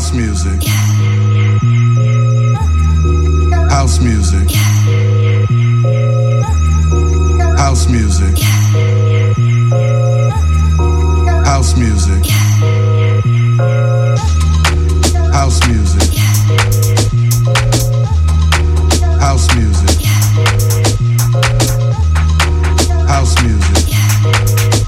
House music. Yeah. House music. Yeah. House music. Yeah. House music. House music. House music. House music.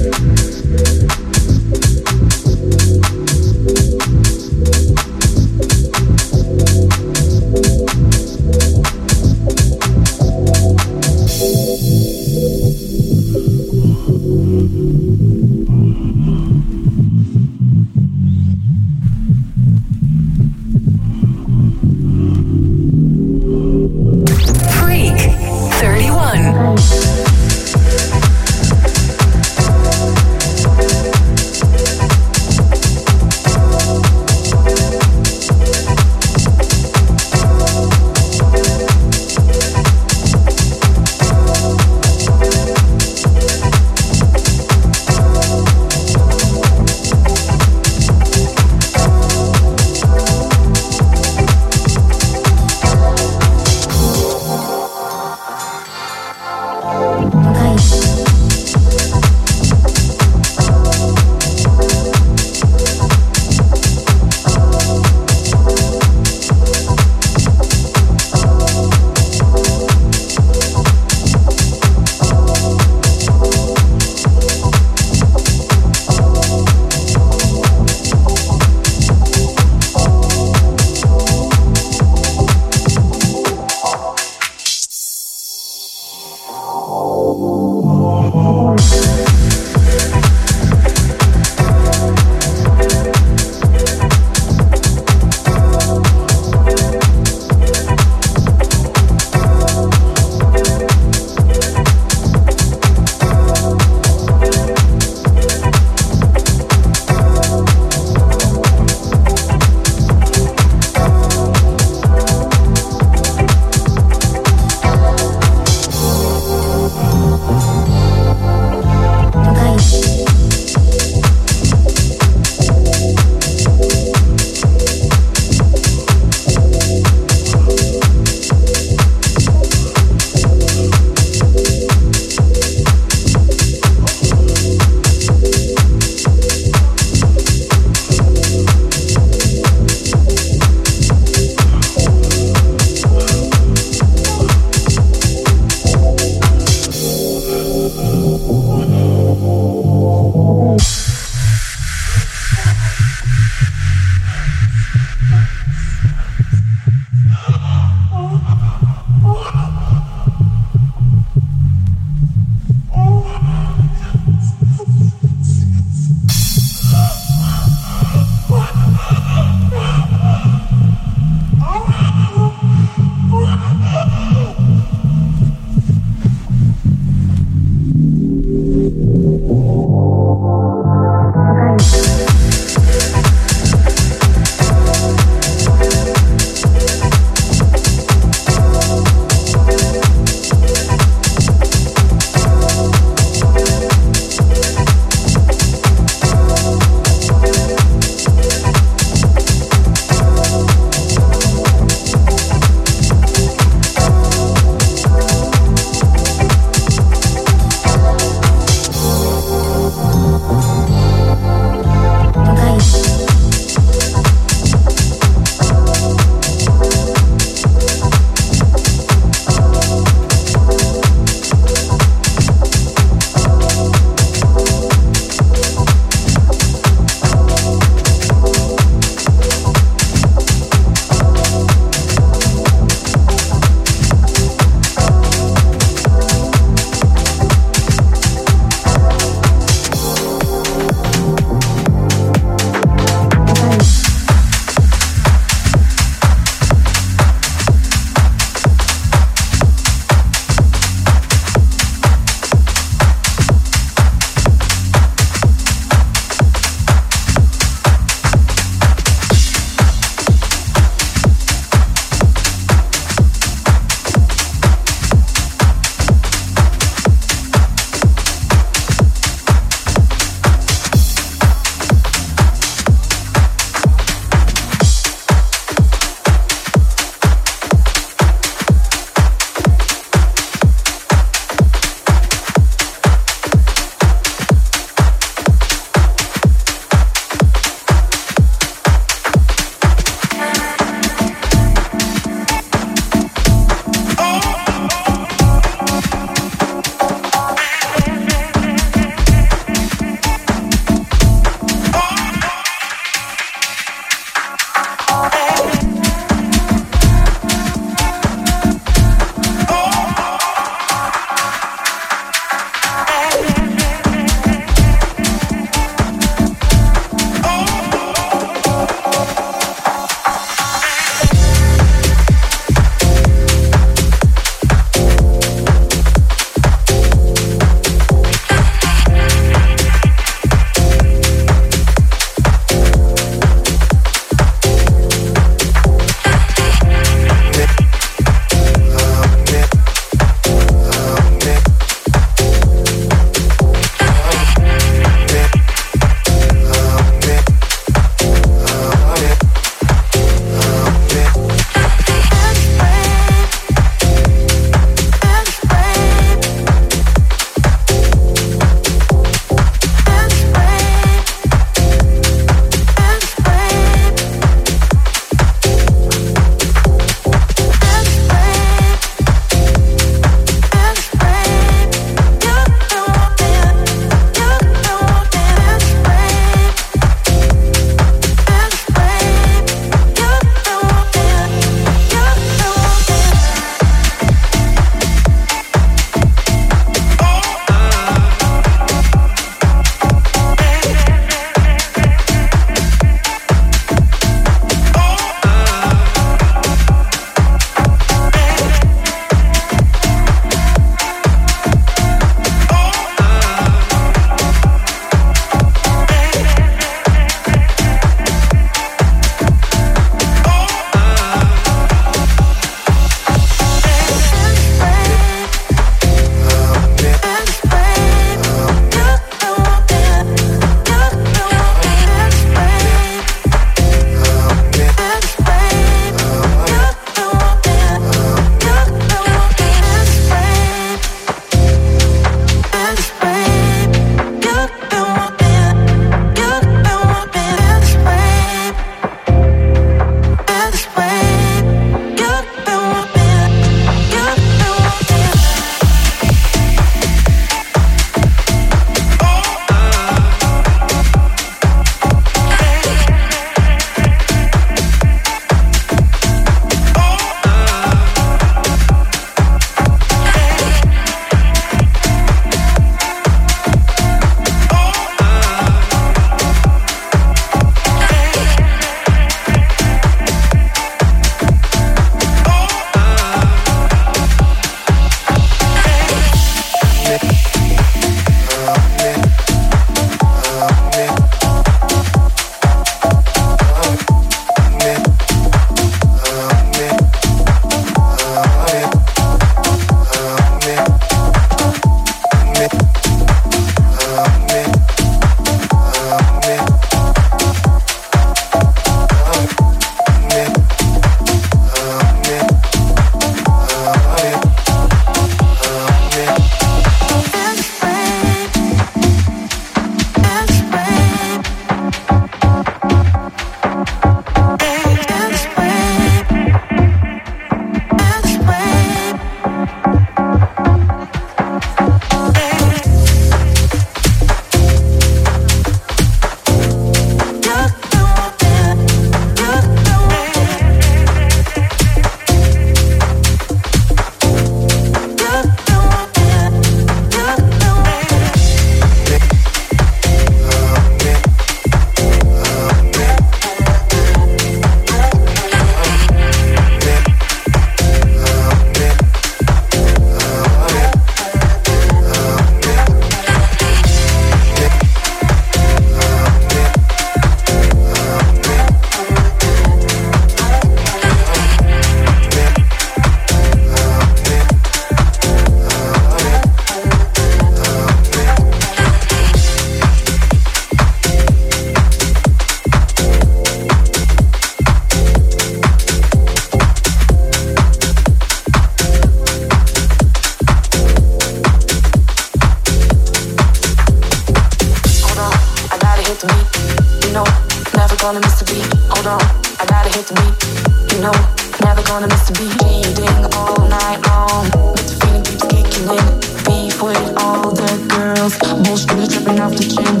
I gotta hit the beat. You know, never gonna miss a beat. Ding all night long, but the feeling keeps kicking in. Beef all the girls, bullshit dripping off the chin.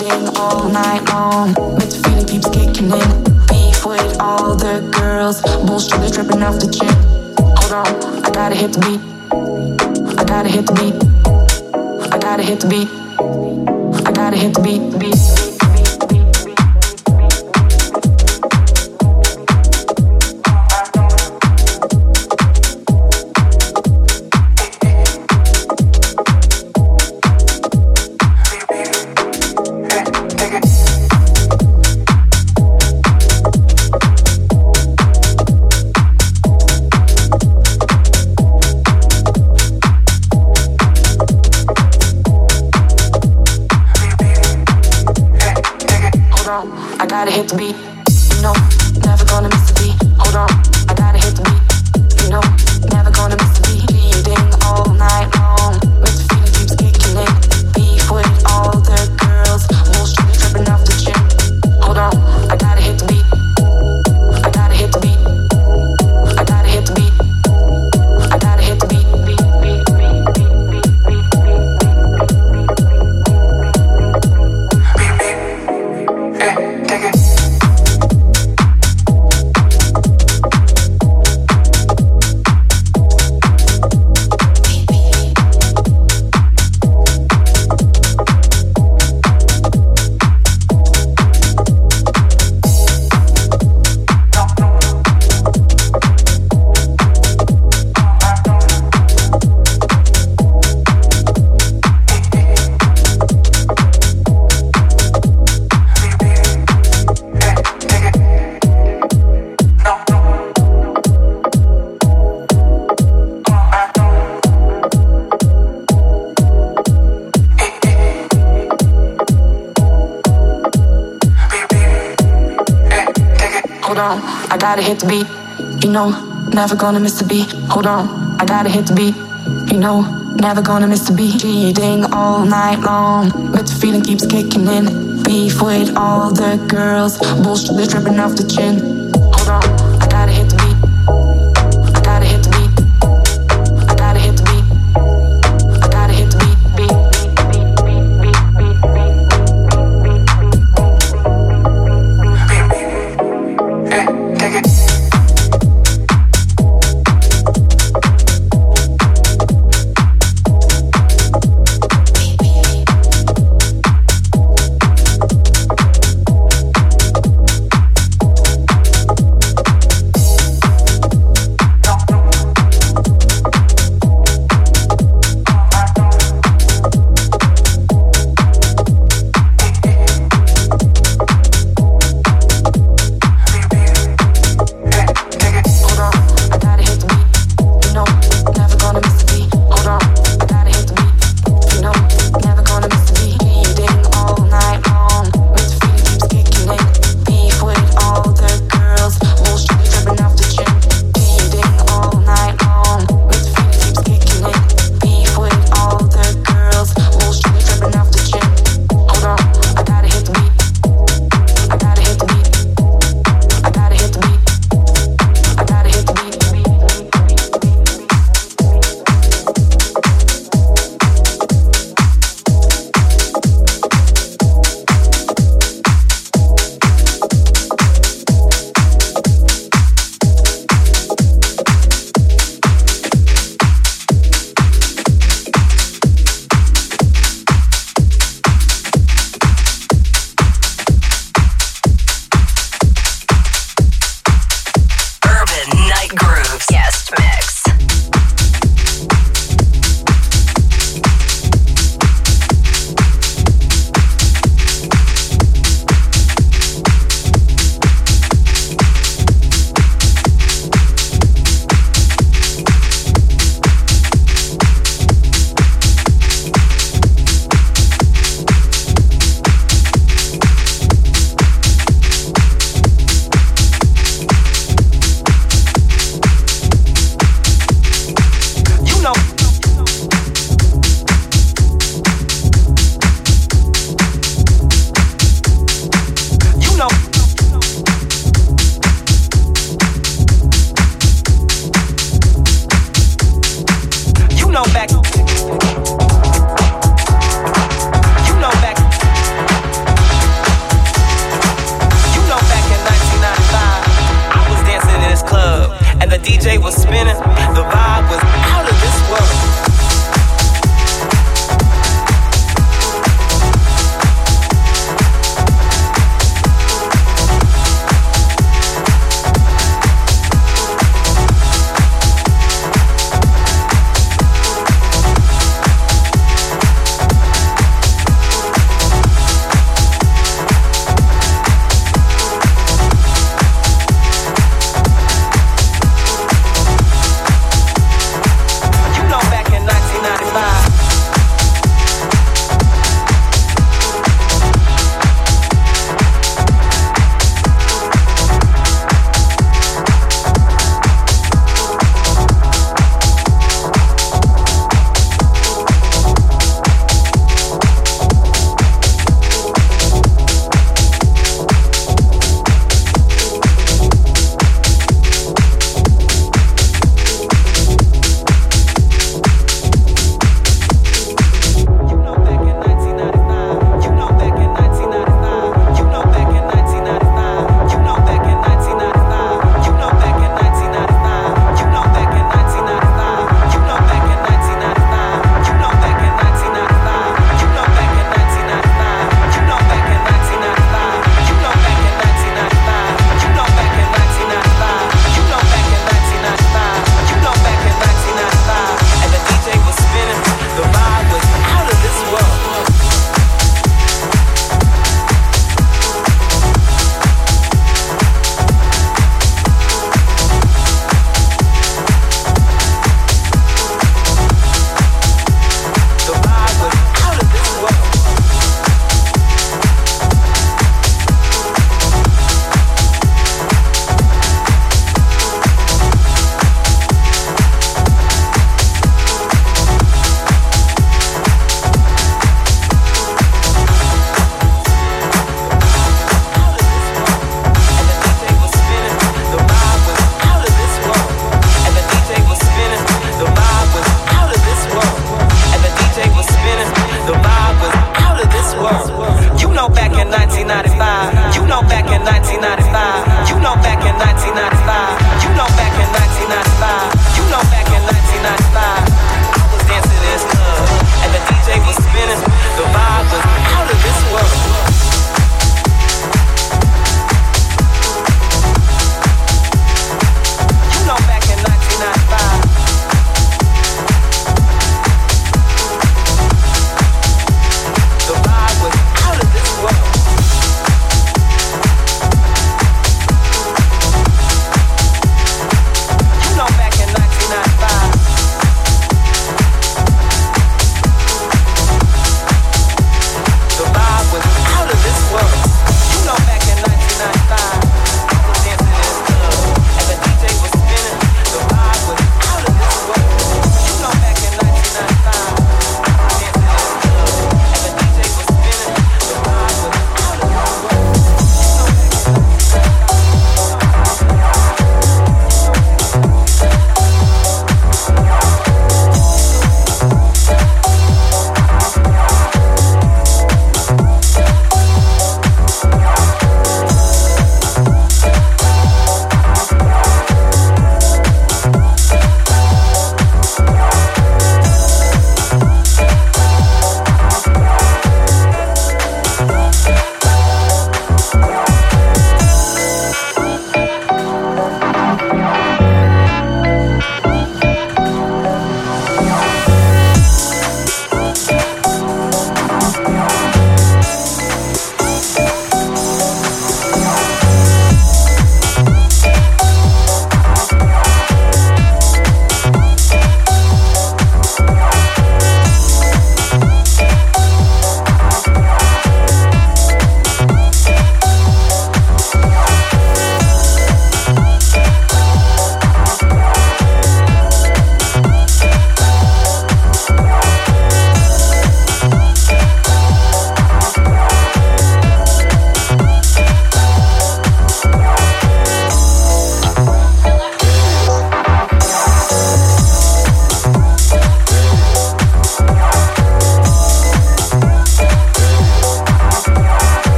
Ding all night long, but the feeling keeps kicking in. Beef all the girls, bullshit dripping off the chin. Hold on, I gotta hit the beat. I gotta hit the beat. I gotta hit the beat. I gotta hit the beat. beat. Gotta hit beat. You know, never gonna miss the beat. Hold on, I gotta hit the beat. You know, never gonna miss the beat. Cheating all night long, but the feeling keeps kicking in. Beef with all the girls, bullshit dripping off the chin.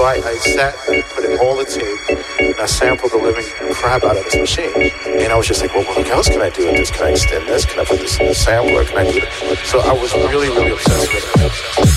So I, I sat and put in all the tape and I sampled the living crap out of this machine. And I was just like, well, what else can I do with this? Can I extend this? Can I put this in the sampler? Can I do this? So I was really, really obsessed with it.